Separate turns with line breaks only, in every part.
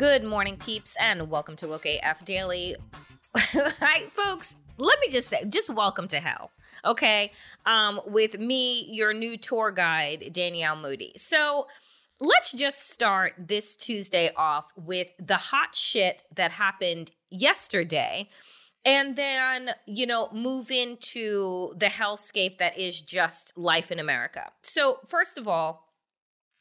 Good morning, peeps, and welcome to WOKE AF Daily. Hi, folks. Let me just say, just welcome to hell, okay? Um, with me, your new tour guide, Danielle Moody. So, let's just start this Tuesday off with the hot shit that happened yesterday and then you know move into the hellscape that is just life in america so first of all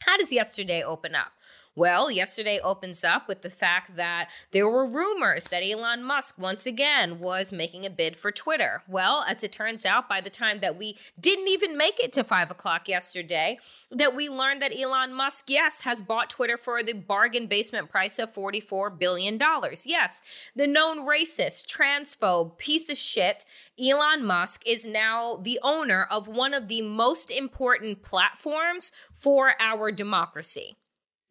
how does yesterday open up well, yesterday opens up with the fact that there were rumors that Elon Musk once again was making a bid for Twitter. Well, as it turns out, by the time that we didn't even make it to five o'clock yesterday, that we learned that Elon Musk, yes, has bought Twitter for the bargain basement price of $44 billion. Yes, the known racist, transphobe, piece of shit, Elon Musk is now the owner of one of the most important platforms for our democracy.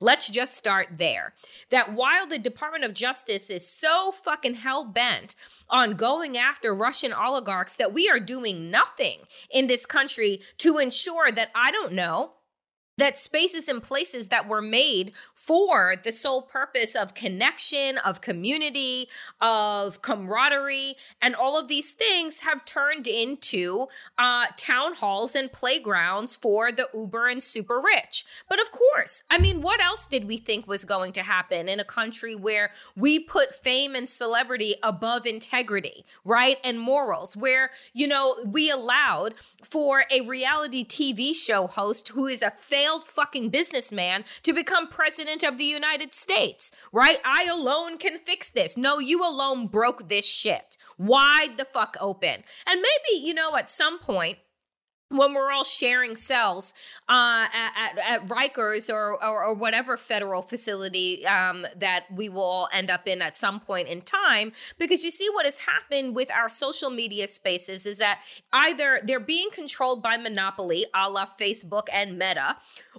Let's just start there. That while the Department of Justice is so fucking hell bent on going after Russian oligarchs, that we are doing nothing in this country to ensure that, I don't know, that spaces and places that were made for the sole purpose of connection, of community, of camaraderie, and all of these things have turned into uh, town halls and playgrounds for the uber and super rich. But of course, I mean, what else did we think was going to happen in a country where we put fame and celebrity above integrity, right? And morals, where, you know, we allowed for a reality TV show host who is a failed failed fucking businessman to become president of the United States, right? I alone can fix this. No, you alone broke this shit. Wide the fuck open. And maybe, you know, at some point, when we're all sharing cells uh, at, at, at, Rikers or, or, or, whatever federal facility um, that we will all end up in at some point in time. Because you see, what has happened with our social media spaces is that either they're being controlled by monopoly, a la Facebook and Meta,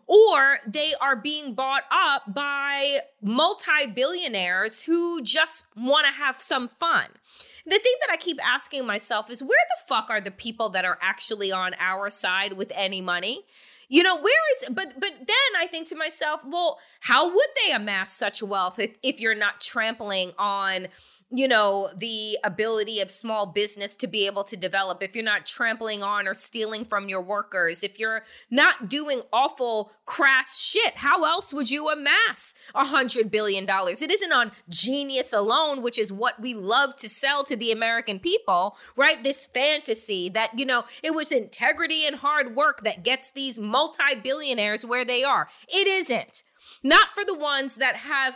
or they are being bought up by multi billionaires who just want to have some fun the thing that I keep asking myself is where the fuck are the people that are actually on our side with any money? You know, where is but but then I think to myself, well, how would they amass such wealth if, if you're not trampling on you know, the ability of small business to be able to develop, if you're not trampling on or stealing from your workers, if you're not doing awful, crass shit, how else would you amass a hundred billion dollars? It isn't on genius alone, which is what we love to sell to the American people, right? This fantasy that, you know, it was integrity and hard work that gets these multi billionaires where they are. It isn't. Not for the ones that have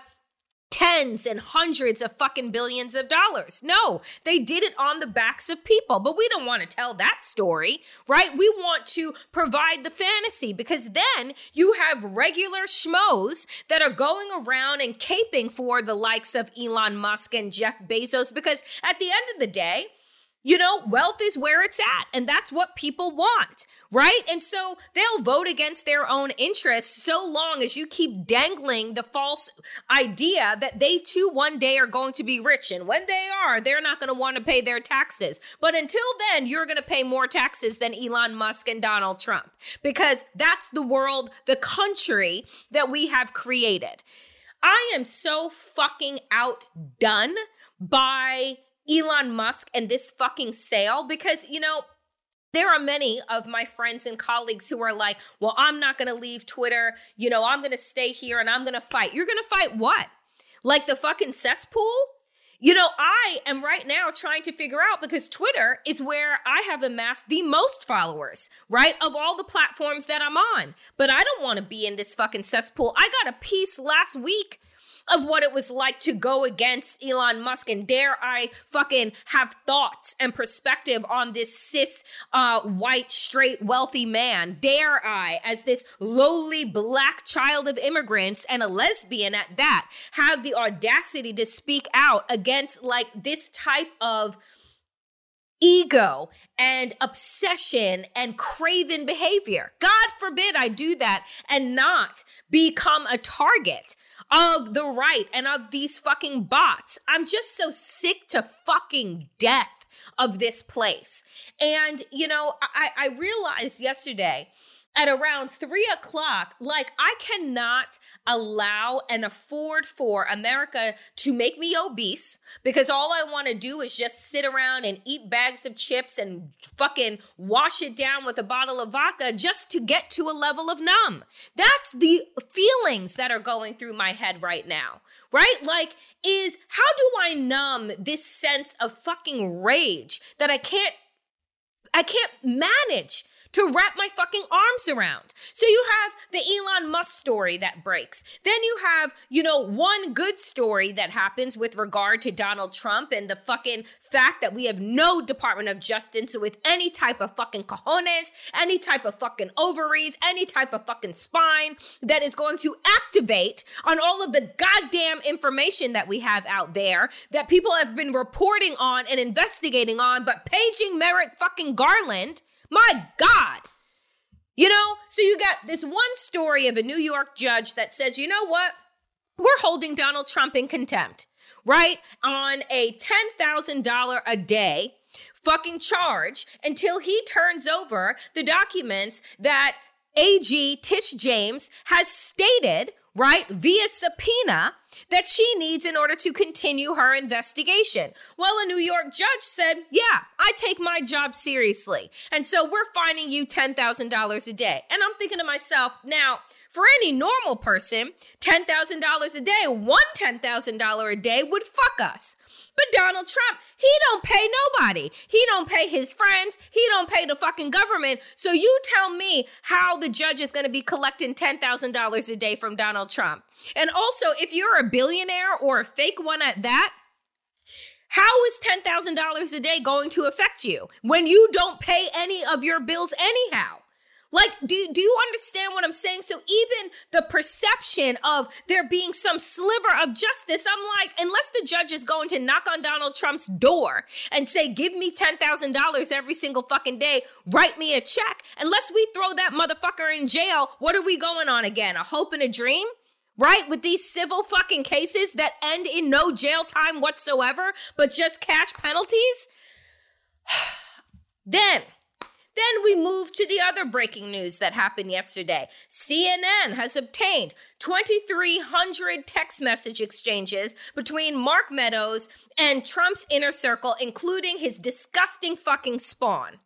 tens and hundreds of fucking billions of dollars. No, they did it on the backs of people, but we don't want to tell that story, right? We want to provide the fantasy because then you have regular schmoes that are going around and caping for the likes of Elon Musk and Jeff Bezos because at the end of the day, you know, wealth is where it's at, and that's what people want, right? And so they'll vote against their own interests so long as you keep dangling the false idea that they too one day are going to be rich. And when they are, they're not going to want to pay their taxes. But until then, you're going to pay more taxes than Elon Musk and Donald Trump because that's the world, the country that we have created. I am so fucking outdone by Elon Musk and this fucking sale because, you know, there are many of my friends and colleagues who are like, well, I'm not going to leave Twitter. You know, I'm going to stay here and I'm going to fight. You're going to fight what? Like the fucking cesspool? You know, I am right now trying to figure out because Twitter is where I have amassed the most followers, right? Of all the platforms that I'm on. But I don't want to be in this fucking cesspool. I got a piece last week of what it was like to go against Elon Musk. And dare I fucking have thoughts and perspective on this cis, uh, white, straight, wealthy man? Dare I, as this lowly black child of immigrants and a lesbian at that, have the audacity to speak out against like this type of ego and obsession and craven behavior. God forbid I do that and not become a target of the right and of these fucking bots. I'm just so sick to fucking death of this place. And, you know, I, I realized yesterday at around three o'clock, like I cannot allow and afford for America to make me obese because all I want to do is just sit around and eat bags of chips and fucking wash it down with a bottle of vodka just to get to a level of numb. That's the feelings that are going through my head right now, right? Like, is how do I numb this sense of fucking rage that I can't I can't manage to wrap my fucking arms around. So you have the Elon Musk story that breaks. Then you have, you know, one good story that happens with regard to Donald Trump and the fucking fact that we have no Department of Justice with any type of fucking cojones, any type of fucking ovaries, any type of fucking spine that is going to activate on all of the goddamn information that we have out there that people have been reporting on and investigating on, but paging Merrick fucking Garland my God. You know, so you got this one story of a New York judge that says, you know what? We're holding Donald Trump in contempt, right? On a $10,000 a day fucking charge until he turns over the documents that AG Tish James has stated right, via subpoena that she needs in order to continue her investigation. Well, a New York judge said, Yeah, I take my job seriously. And so we're fining you $10,000 a day. And I'm thinking to myself, now, for any normal person, $10,000 a day, one $10,000 a day would fuck us. But Donald Trump, he don't pay nobody. He don't pay his friends. He don't pay the fucking government. So you tell me how the judge is going to be collecting $10,000 a day from Donald Trump. And also, if you're a billionaire or a fake one at that, how is $10,000 a day going to affect you when you don't pay any of your bills anyhow? Like, do, do you understand what I'm saying? So even the perception of there being some sliver of justice, I'm like, unless the judge is going to knock on Donald Trump's door and say, give me $10,000 every single fucking day, write me a check, unless we throw that motherfucker in jail, what are we going on again? A hope and a dream? right? With these civil fucking cases that end in no jail time whatsoever, but just cash penalties. then then we move to the other breaking news that happened yesterday. CNN has obtained 2,300 text message exchanges between Mark Meadows and Trump's inner circle, including his disgusting fucking spawn.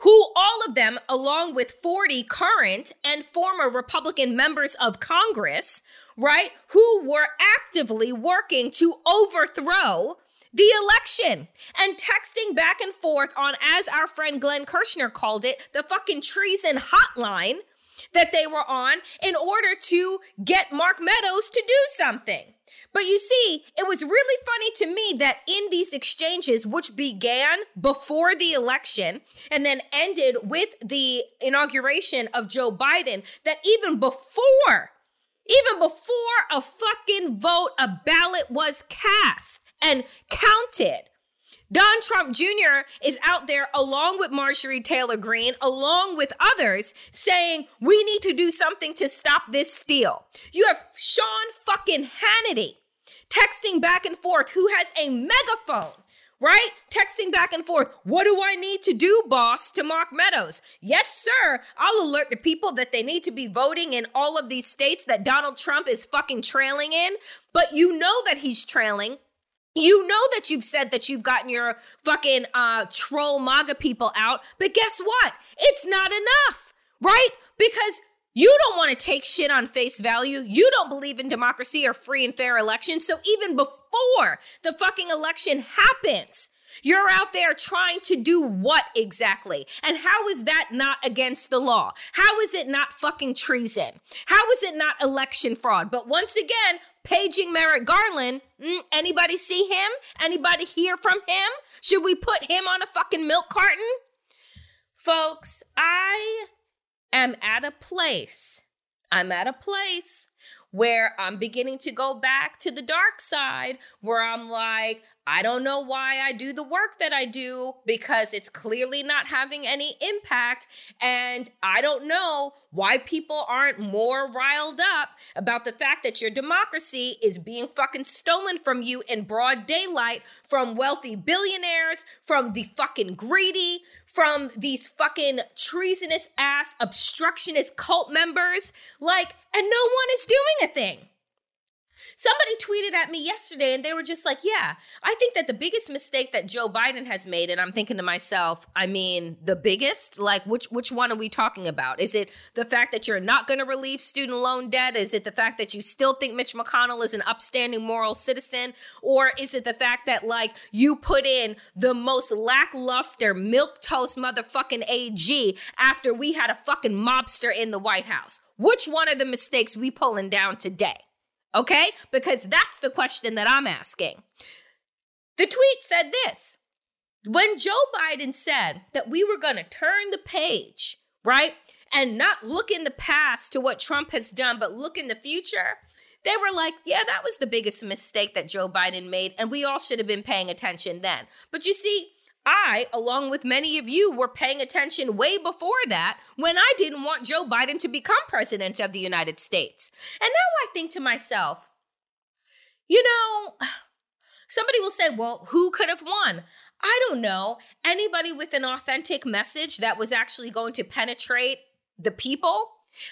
Who all of them, along with 40 current and former Republican members of Congress, right, who were actively working to overthrow the election and texting back and forth on, as our friend Glenn Kirschner called it, the fucking treason hotline that they were on in order to get Mark Meadows to do something. But you see, it was really funny to me that in these exchanges, which began before the election and then ended with the inauguration of Joe Biden, that even before, even before a fucking vote, a ballot was cast, and counted. Don Trump Jr. is out there along with Marjorie Taylor Greene, along with others, saying we need to do something to stop this steal. You have Sean fucking Hannity texting back and forth, who has a megaphone right? Texting back and forth. What do I need to do, boss, to Mark Meadows? Yes, sir. I'll alert the people that they need to be voting in all of these states that Donald Trump is fucking trailing in. But you know that he's trailing. You know that you've said that you've gotten your fucking uh, troll MAGA people out. But guess what? It's not enough, right? Because you don't want to take shit on face value. You don't believe in democracy or free and fair elections. So even before the fucking election happens, you're out there trying to do what exactly? And how is that not against the law? How is it not fucking treason? How is it not election fraud? But once again, paging Merrick Garland, mm, anybody see him? Anybody hear from him? Should we put him on a fucking milk carton? Folks, I am at a place, I'm at a place where I'm beginning to go back to the dark side, where I'm like, I don't know why I do the work that I do because it's clearly not having any impact. And I don't know why people aren't more riled up about the fact that your democracy is being fucking stolen from you in broad daylight from wealthy billionaires, from the fucking greedy, from these fucking treasonous ass obstructionist cult members. Like, and no one is doing a thing. Somebody tweeted at me yesterday and they were just like, yeah, I think that the biggest mistake that Joe Biden has made, and I'm thinking to myself, I mean, the biggest? Like, which which one are we talking about? Is it the fact that you're not going to relieve student loan debt? Is it the fact that you still think Mitch McConnell is an upstanding moral citizen? Or is it the fact that, like, you put in the most lackluster milk toast motherfucking AG after we had a fucking mobster in the White House? Which one are the mistakes we pulling down today? Okay? Because that's the question that I'm asking. The tweet said this When Joe Biden said that we were going to turn the page, right? And not look in the past to what Trump has done, but look in the future. They were like, yeah, that was the biggest mistake that Joe Biden made, and we all should have been paying attention then. But you see, I, along with many of you, were paying attention way before that when I didn't want Joe Biden to become president of the United States. And now I think to myself, you know, somebody will say, well, who could have won? I don't know. Anybody with an authentic message that was actually going to penetrate the people?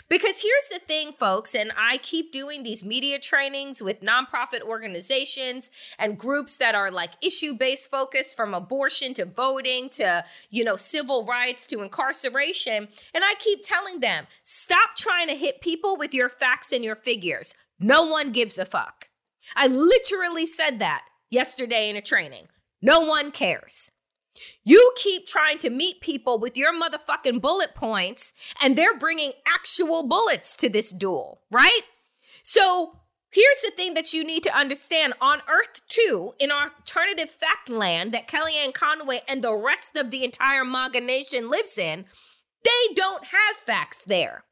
Because here's the thing, folks, and I keep doing these media trainings with nonprofit organizations and groups that are like issue based focus from abortion to voting to, you know, civil rights to incarceration. And I keep telling them stop trying to hit people with your facts and your figures. No one gives a fuck. I literally said that yesterday in a training. No one cares. You keep trying to meet people with your motherfucking bullet points, and they're bringing actual bullets to this duel, right? So here's the thing that you need to understand on Earth 2, in alternative fact land that Kellyanne Conway and the rest of the entire MAGA nation lives in, they don't have facts there.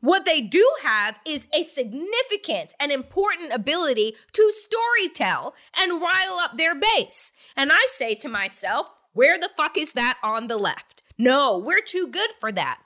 What they do have is a significant and important ability to storytell and rile up their base. And I say to myself, where the fuck is that on the left? No, we're too good for that.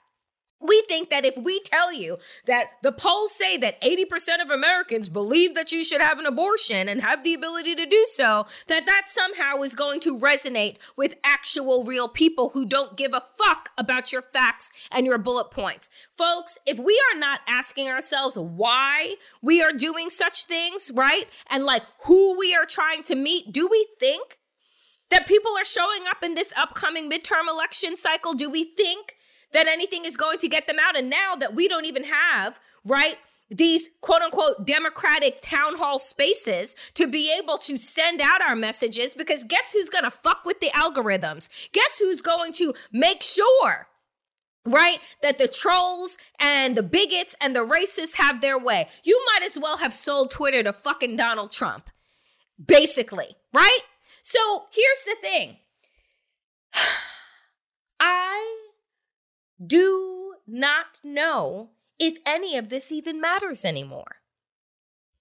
We think that if we tell you that the polls say that 80% of Americans believe that you should have an abortion and have the ability to do so, that that somehow is going to resonate with actual real people who don't give a fuck about your facts and your bullet points. Folks, if we are not asking ourselves why we are doing such things, right? And like who we are trying to meet, do we think that people are showing up in this upcoming midterm election cycle? Do we think that anything is going to get them out? And now that we don't even have, right? These quote unquote democratic town hall spaces to be able to send out our messages because guess who's gonna fuck with the algorithms? Guess who's going to make sure right? That the trolls and the bigots and the racists have their way. You might as well have sold Twitter to fucking Donald Trump, basically, right? So here's the thing I do not know if any of this even matters anymore.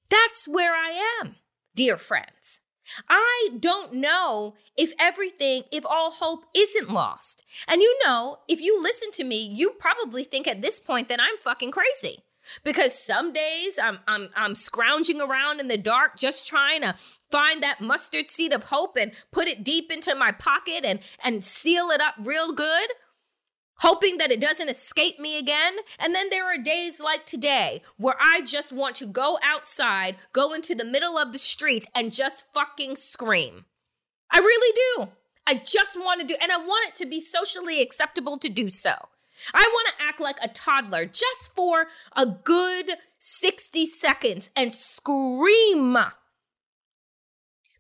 That's where I am, dear friends. I don't know if everything, if all hope isn't lost. And you know, if you listen to me, you probably think at this point that I'm fucking crazy. Because some days I'm I'm I'm scrounging around in the dark just trying to find that mustard seed of hope and put it deep into my pocket and and seal it up real good hoping that it doesn't escape me again. And then there are days like today where I just want to go outside, go into the middle of the street, and just fucking scream. I really do. I just want to do, and I want it to be socially acceptable to do so. I want to act like a toddler just for a good 60 seconds and scream.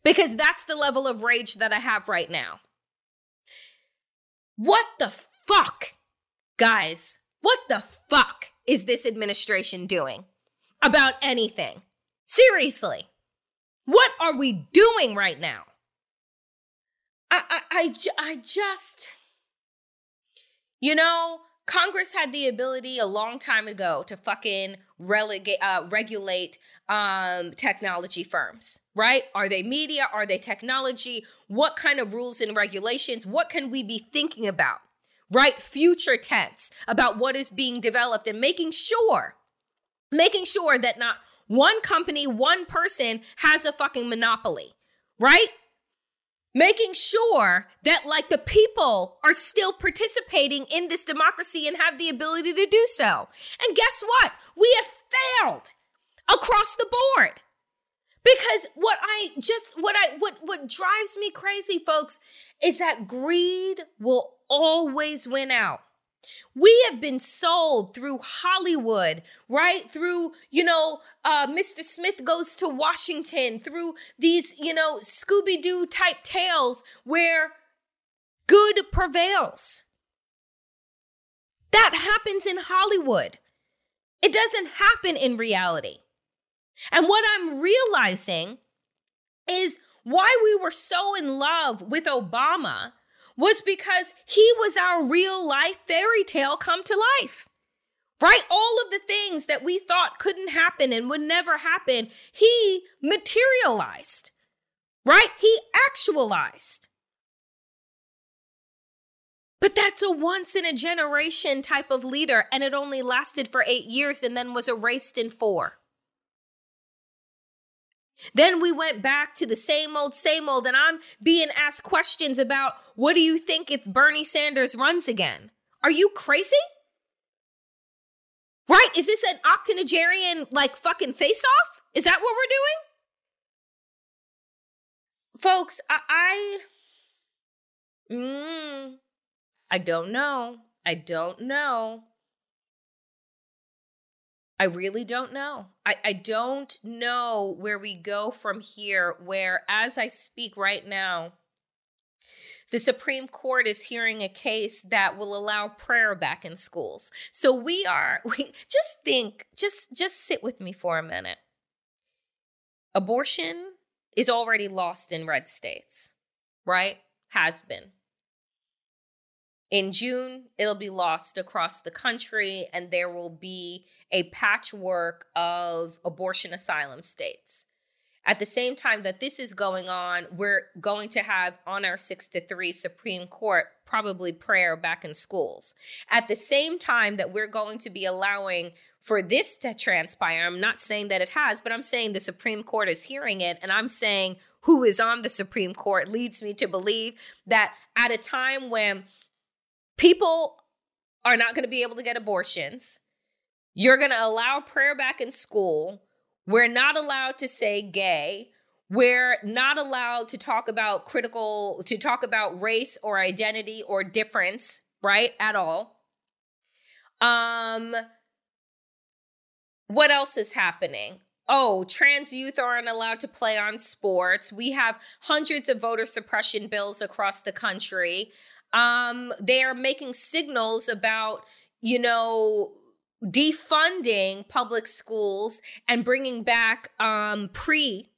Because that's the level of rage that I have right now. What the fuck, guys? What the fuck is this administration doing about anything? Seriously, what are we doing right now? I, I, I, I just, you know, Congress had the ability a long time ago to fucking relegate, uh, regulate um, technology firms, right? Are they media? Are they technology? What kind of rules and regulations? What can we be thinking about, right? Future tense about what is being developed and making sure, making sure that not one company, one person has a fucking monopoly, right? Making sure that like the people are still participating in this democracy and have the ability to do so. And guess what? We have failed across the board. Because what I just what I what what drives me crazy folks is that greed will always win out. We have been sold through Hollywood, right? Through, you know, uh, Mr. Smith goes to Washington, through these, you know, Scooby Doo type tales where good prevails. That happens in Hollywood. It doesn't happen in reality. And what I'm realizing is why we were so in love with Obama was because he was our real life fairy tale come to life. Right? All of the things that we thought couldn't happen and would never happen, he materialized. Right? He actualized. But that's a once in a generation type of leader, and it only lasted for eight years and then was erased in four. Then we went back to the same old, same old, and I'm being asked questions about what do you think if Bernie Sanders runs again? Are you crazy? Right? Is this an octogenarian like fucking face off? Is that what we're doing? Folks, I, I mm, I don't know. I don't know. I really don't know. I, I don't know where we go from here, where as I speak right now, the Supreme Court is hearing a case that will allow prayer back in schools. So we are we just think, just just sit with me for a minute. Abortion is already lost in red states, right? Has been. In June, it'll be lost across the country, and there will be a patchwork of abortion asylum states. At the same time that this is going on, we're going to have on our six to three Supreme Court probably prayer back in schools. At the same time that we're going to be allowing for this to transpire, I'm not saying that it has, but I'm saying the Supreme Court is hearing it. And I'm saying who is on the Supreme Court leads me to believe that at a time when people are not going to be able to get abortions, you're going to allow prayer back in school. We're not allowed to say gay. We're not allowed to talk about critical, to talk about race or identity or difference, right? At all. Um, what else is happening? Oh, trans youth aren't allowed to play on sports. We have hundreds of voter suppression bills across the country. Um, they are making signals about, you know, defunding public schools and bringing back um, pre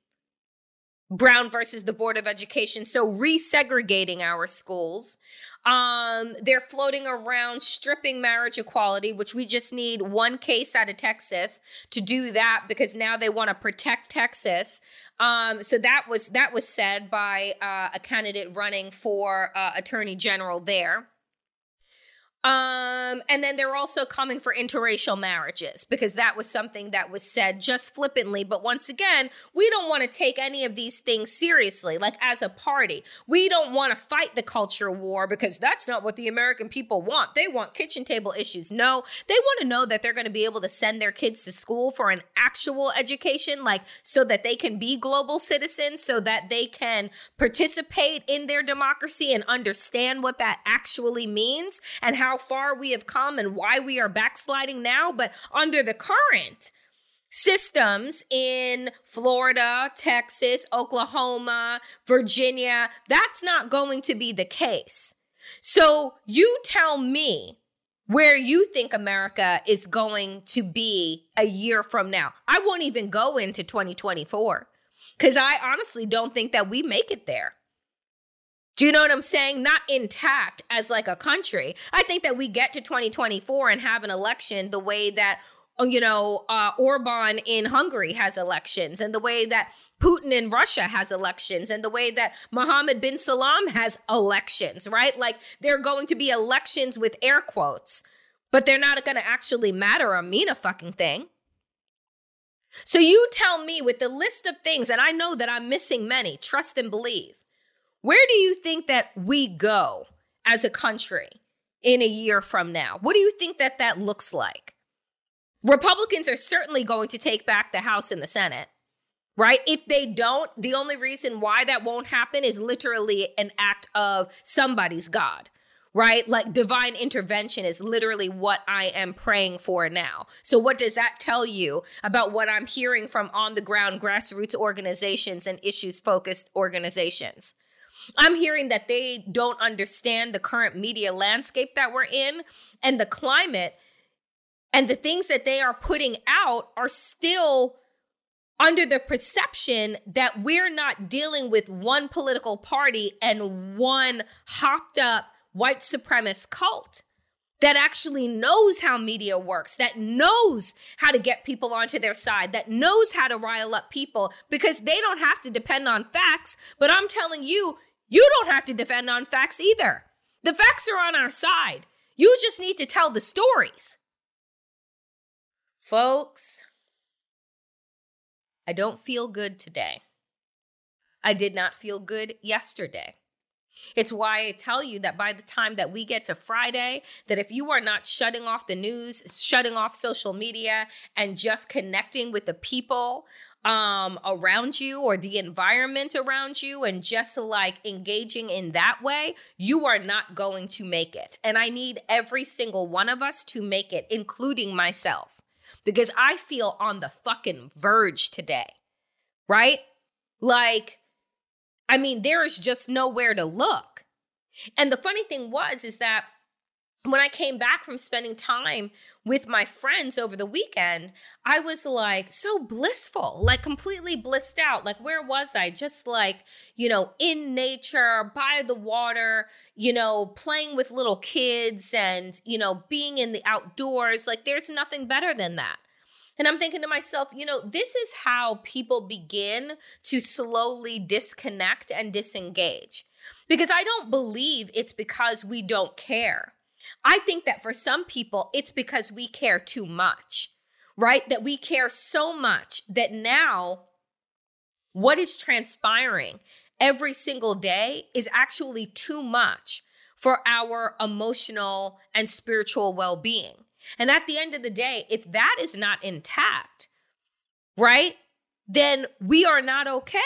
Brown versus the Board of Education. So resegregating our schools. Um, they're floating around stripping marriage equality, which we just need one case out of Texas to do that because now they want to protect Texas. Um, so that was that was said by uh, a candidate running for uh, attorney general there. Um, and then they're also coming for interracial marriages because that was something that was said just flippantly. But once again, we don't want to take any of these things seriously. Like as a party, we don't want to fight the culture war because that's not what the American people want. They want kitchen table issues. No, they want to know that they're going to be able to send their kids to school for an actual education, like so that they can be global citizens, so that they can participate in their democracy and understand what that actually means and how how far we have come and why we are backsliding now, but under the current systems in Florida, Texas, Oklahoma, Virginia, that's not going to be the case. So you tell me where you think America is going to be a year from now. I won't even go into 2024 because I honestly don't think that we make it there. Do you know what I'm saying? Not intact as like a country. I think that we get to 2024 and have an election the way that uh, you know uh, Orban in Hungary has elections, and the way that Putin in Russia has elections, and the way that Mohammed bin Salman has elections. Right? Like they're going to be elections with air quotes, but they're not going to actually matter or mean a fucking thing. So you tell me with the list of things, and I know that I'm missing many. Trust and believe where do you think that we go as a country in a year from now? What do you think that that looks like? Republicans are certainly going to take back the House and the Senate, right? If they don't, the only reason why that won't happen is literally an act of somebody's God, right? Like divine intervention is literally what I am praying for now. So, what does that tell you about what I'm hearing from on the ground grassroots organizations and issues focused organizations? I'm hearing that they don't understand the current media landscape that we're in and the climate and the things that they are putting out are still under the perception that we're not dealing with one political party and one hopped up white supremacist cult that actually knows how media works, that knows how to get people onto their side, that knows how to rile up people because they don't have to depend on facts. But I'm telling you, you don't have to defend on facts either. The facts are on our side. You just need to tell the stories. Folks, I don't feel good today. I did not feel good yesterday. It's why I tell you that by the time that we get to Friday, that if you are not shutting off the news, shutting off social media, and just connecting with the people um around you or the environment around you and just like engaging in that way you are not going to make it. And i need every single one of us to make it including myself because i feel on the fucking verge today right? Like i mean there is just nowhere to look. And the funny thing was is that when I came back from spending time with my friends over the weekend, I was like so blissful, like completely blissed out. Like, where was I? Just like, you know, in nature, by the water, you know, playing with little kids and, you know, being in the outdoors. Like, there's nothing better than that. And I'm thinking to myself, you know, this is how people begin to slowly disconnect and disengage. Because I don't believe it's because we don't care. I think that for some people, it's because we care too much, right? That we care so much that now what is transpiring every single day is actually too much for our emotional and spiritual well being. And at the end of the day, if that is not intact, right, then we are not okay.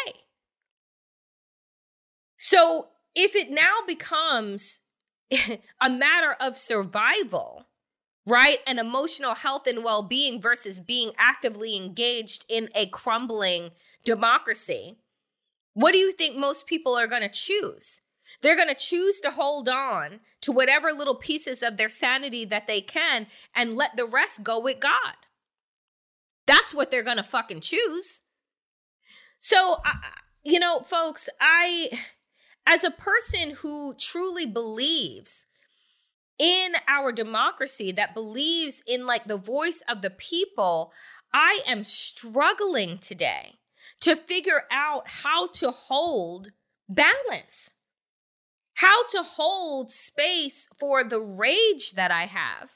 So if it now becomes a matter of survival, right? And emotional health and well being versus being actively engaged in a crumbling democracy. What do you think most people are going to choose? They're going to choose to hold on to whatever little pieces of their sanity that they can and let the rest go with God. That's what they're going to fucking choose. So I, you know, folks, I, as a person who truly believes in our democracy, that believes in like the voice of the people, I am struggling today to figure out how to hold balance, how to hold space for the rage that I have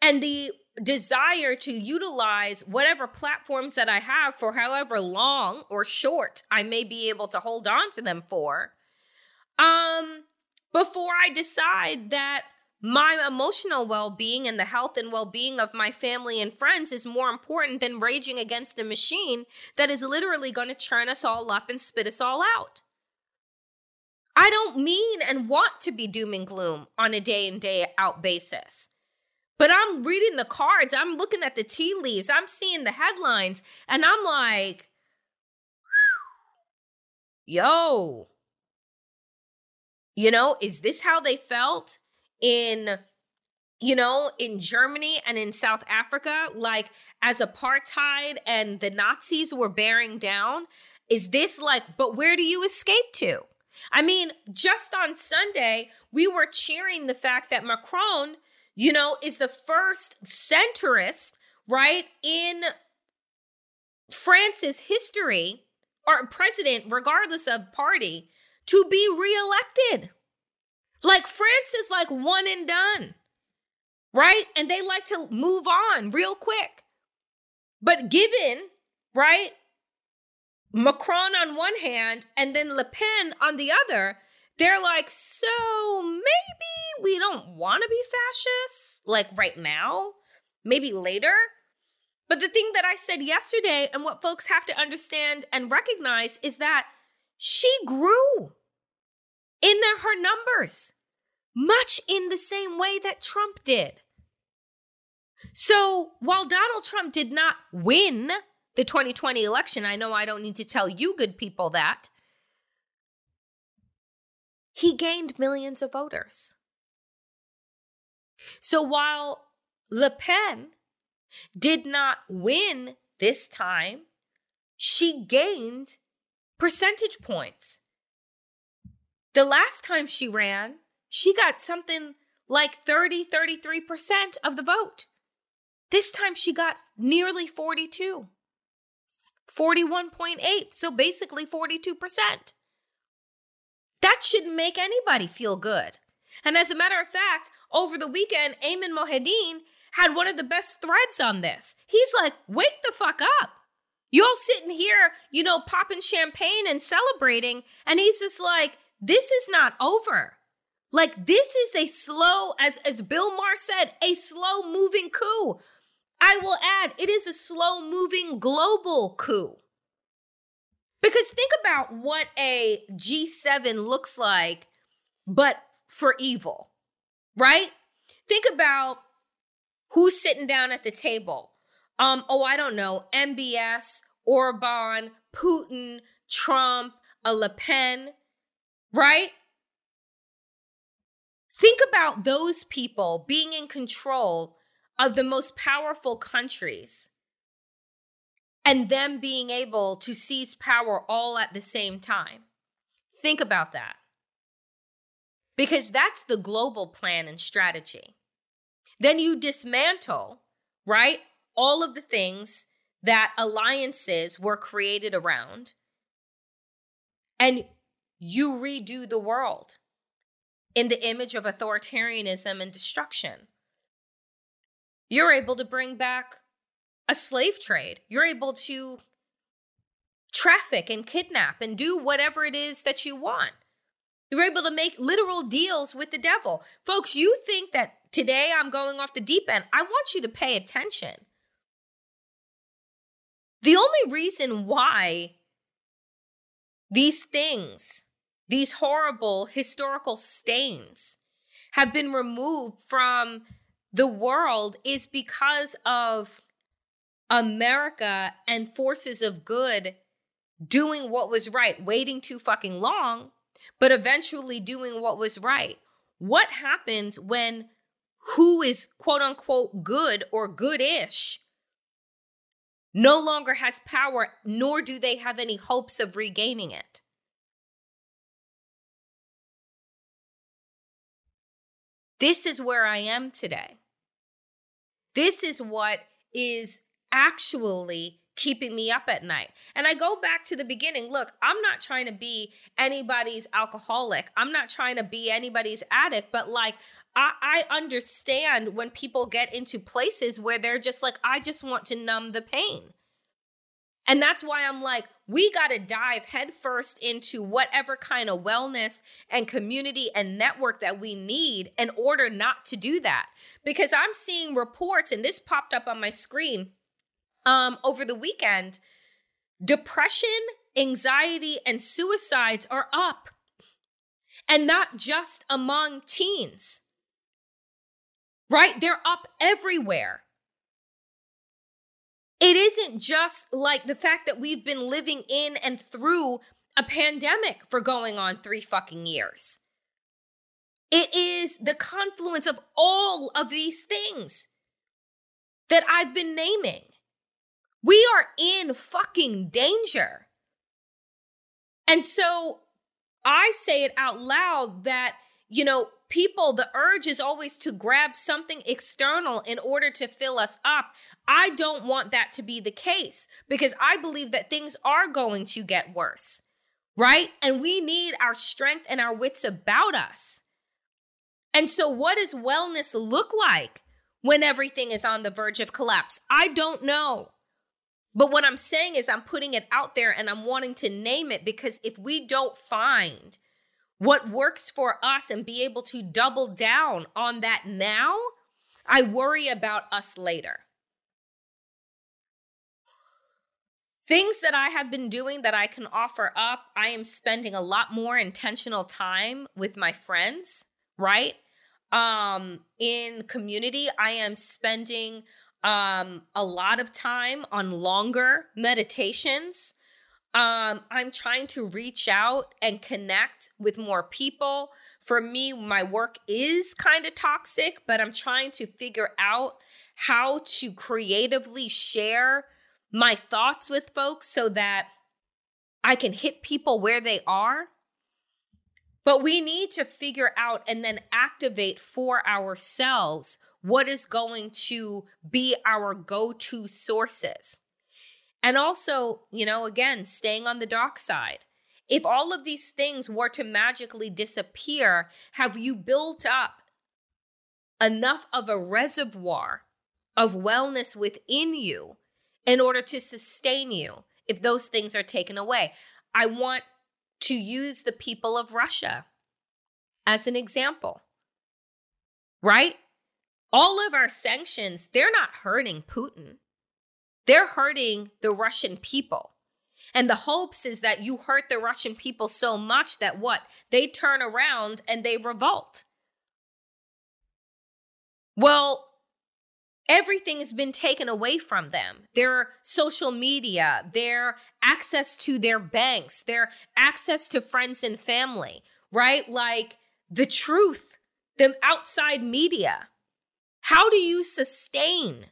and the desire to utilize whatever platforms that I have for however long or short I may be able to hold on to them for um before I decide that my emotional well-being and the health and well-being of my family and friends is more important than raging against a machine that is literally going to churn us all up and spit us all out. I don't mean and want to be doom and gloom on a day in day out basis. But I'm reading the cards, I'm looking at the tea leaves, I'm seeing the headlines, and I'm like, yo, you know, is this how they felt in, you know, in Germany and in South Africa? Like, as apartheid and the Nazis were bearing down, is this like, but where do you escape to? I mean, just on Sunday, we were cheering the fact that Macron you know, is the first centrist, right, in France's history, or president, regardless of party, to be reelected. Like France is like one and done, right? And they like to move on real quick. But given, right, Macron on one hand and then Le Pen on the other, they're like, so maybe we don't want to be fascists, like right now, maybe later. But the thing that I said yesterday, and what folks have to understand and recognize, is that she grew in their, her numbers, much in the same way that Trump did. So while Donald Trump did not win the 2020 election, I know I don't need to tell you good people that he gained millions of voters. So while Le Pen did not win this time, she gained percentage points. The last time she ran, she got something like 30, 33% of the vote. This time she got nearly 42, 41.8, so basically 42%. That shouldn't make anybody feel good. And as a matter of fact, over the weekend, Ayman Mohyeldin had one of the best threads on this. He's like, wake the fuck up. You all sitting here, you know, popping champagne and celebrating. And he's just like, this is not over. Like, this is a slow, as, as Bill Maher said, a slow moving coup. I will add, it is a slow moving global coup. Because think about what a G7 looks like, but for evil, right? Think about who's sitting down at the table. Um, oh, I don't know, MBS, Orban, Putin, Trump, a Le Pen, right? Think about those people being in control of the most powerful countries and them being able to seize power all at the same time. Think about that. Because that's the global plan and strategy. Then you dismantle, right, all of the things that alliances were created around, and you redo the world in the image of authoritarianism and destruction. You're able to bring back a slave trade. You're able to traffic and kidnap and do whatever it is that you want. You're able to make literal deals with the devil. Folks, you think that today I'm going off the deep end. I want you to pay attention. The only reason why these things, these horrible historical stains, have been removed from the world is because of America and forces of good doing what was right, waiting too fucking long, but eventually doing what was right. What happens when who is quote unquote good or goodish no longer has power, nor do they have any hopes of regaining it. This is where I am today. This is what is actually keeping me up at night. And I go back to the beginning. Look, I'm not trying to be anybody's alcoholic. I'm not trying to be anybody's addict, but like I, I understand when people get into places where they're just like, I just want to numb the pain. And that's why I'm like, we got to dive headfirst into whatever kind of wellness and community and network that we need in order not to do that. Because I'm seeing reports, and this popped up on my screen um, over the weekend depression, anxiety, and suicides are up. And not just among teens, right? They're up everywhere. It isn't just like the fact that we've been living in and through a pandemic for going on three fucking years. It is the confluence of all of these things that I've been naming. We are in fucking danger. And so I say it out loud that, you know, people, the urge is always to grab something external in order to fill us up. I don't want that to be the case because I believe that things are going to get worse, right? And we need our strength and our wits about us. And so, what does wellness look like when everything is on the verge of collapse? I don't know. But what I'm saying is, I'm putting it out there and I'm wanting to name it because if we don't find what works for us and be able to double down on that now, I worry about us later. Things that I have been doing that I can offer up, I am spending a lot more intentional time with my friends, right? Um in community, I am spending um a lot of time on longer meditations um, I'm trying to reach out and connect with more people. For me, my work is kind of toxic, but I'm trying to figure out how to creatively share my thoughts with folks so that I can hit people where they are. But we need to figure out and then activate for ourselves what is going to be our go to sources. And also, you know, again, staying on the dark side. If all of these things were to magically disappear, have you built up enough of a reservoir of wellness within you in order to sustain you if those things are taken away? I want to use the people of Russia as an example, right? All of our sanctions, they're not hurting Putin. They're hurting the Russian people. And the hopes is that you hurt the Russian people so much that what? They turn around and they revolt. Well, everything has been taken away from them their social media, their access to their banks, their access to friends and family, right? Like the truth, the outside media. How do you sustain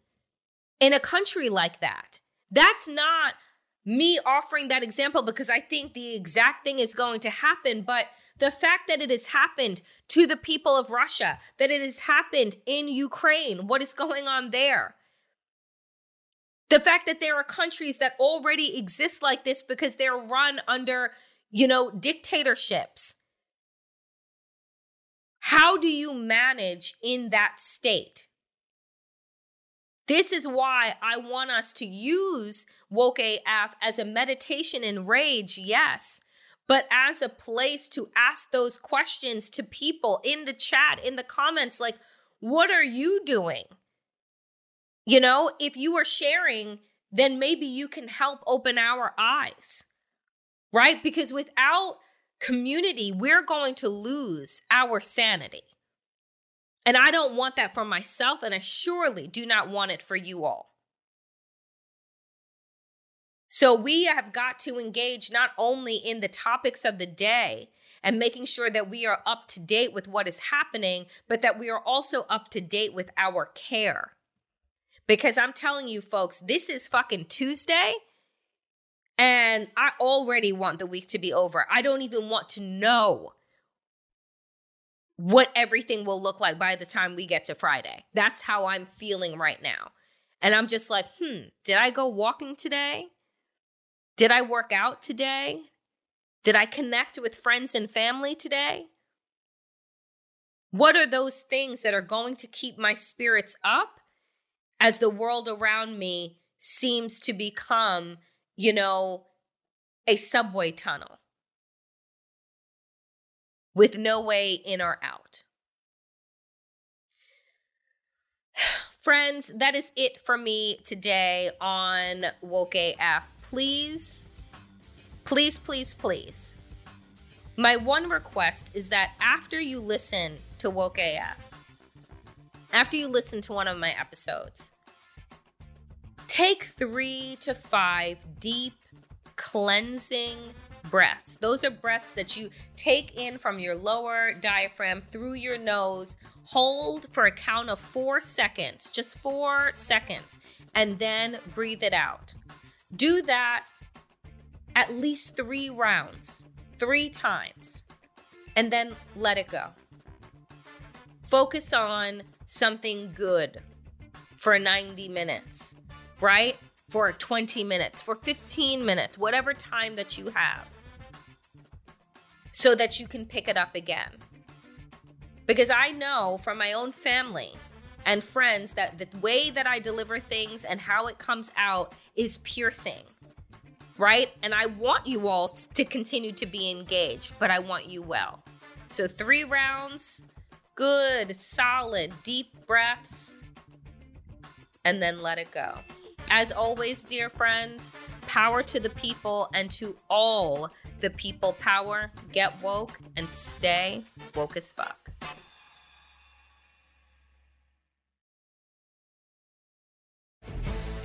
in a country like that. That's not me offering that example because I think the exact thing is going to happen, but the fact that it has happened to the people of Russia, that it has happened in Ukraine, what is going on there? The fact that there are countries that already exist like this because they're run under, you know, dictatorships. How do you manage in that state? This is why I want us to use Woke AF as a meditation in rage, yes, but as a place to ask those questions to people in the chat, in the comments, like, what are you doing? You know, if you are sharing, then maybe you can help open our eyes, right? Because without community, we're going to lose our sanity. And I don't want that for myself, and I surely do not want it for you all. So we have got to engage not only in the topics of the day and making sure that we are up to date with what is happening, but that we are also up to date with our care. Because I'm telling you, folks, this is fucking Tuesday. And I already want the week to be over. I don't even want to know what everything will look like by the time we get to Friday. That's how I'm feeling right now. And I'm just like, hmm, did I go walking today? Did I work out today? Did I connect with friends and family today? What are those things that are going to keep my spirits up as the world around me seems to become, you know, a subway tunnel with no way in or out? Friends, that is it for me today on Woke AF. Please, please, please, please. My one request is that after you listen to Woke AF, after you listen to one of my episodes, take three to five deep, cleansing breaths. Those are breaths that you take in from your lower diaphragm through your nose, hold for a count of four seconds, just four seconds, and then breathe it out. Do that at least three rounds, three times, and then let it go. Focus on something good for 90 minutes, right? For 20 minutes, for 15 minutes, whatever time that you have, so that you can pick it up again. Because I know from my own family and friends that the way that I deliver things and how it comes out is piercing, right? And I want you all to continue to be engaged, but I want you well. So, three rounds, good, solid, deep breaths, and then let it go. As always, dear friends, power to the people and to all the people power. Get woke and stay woke as fuck.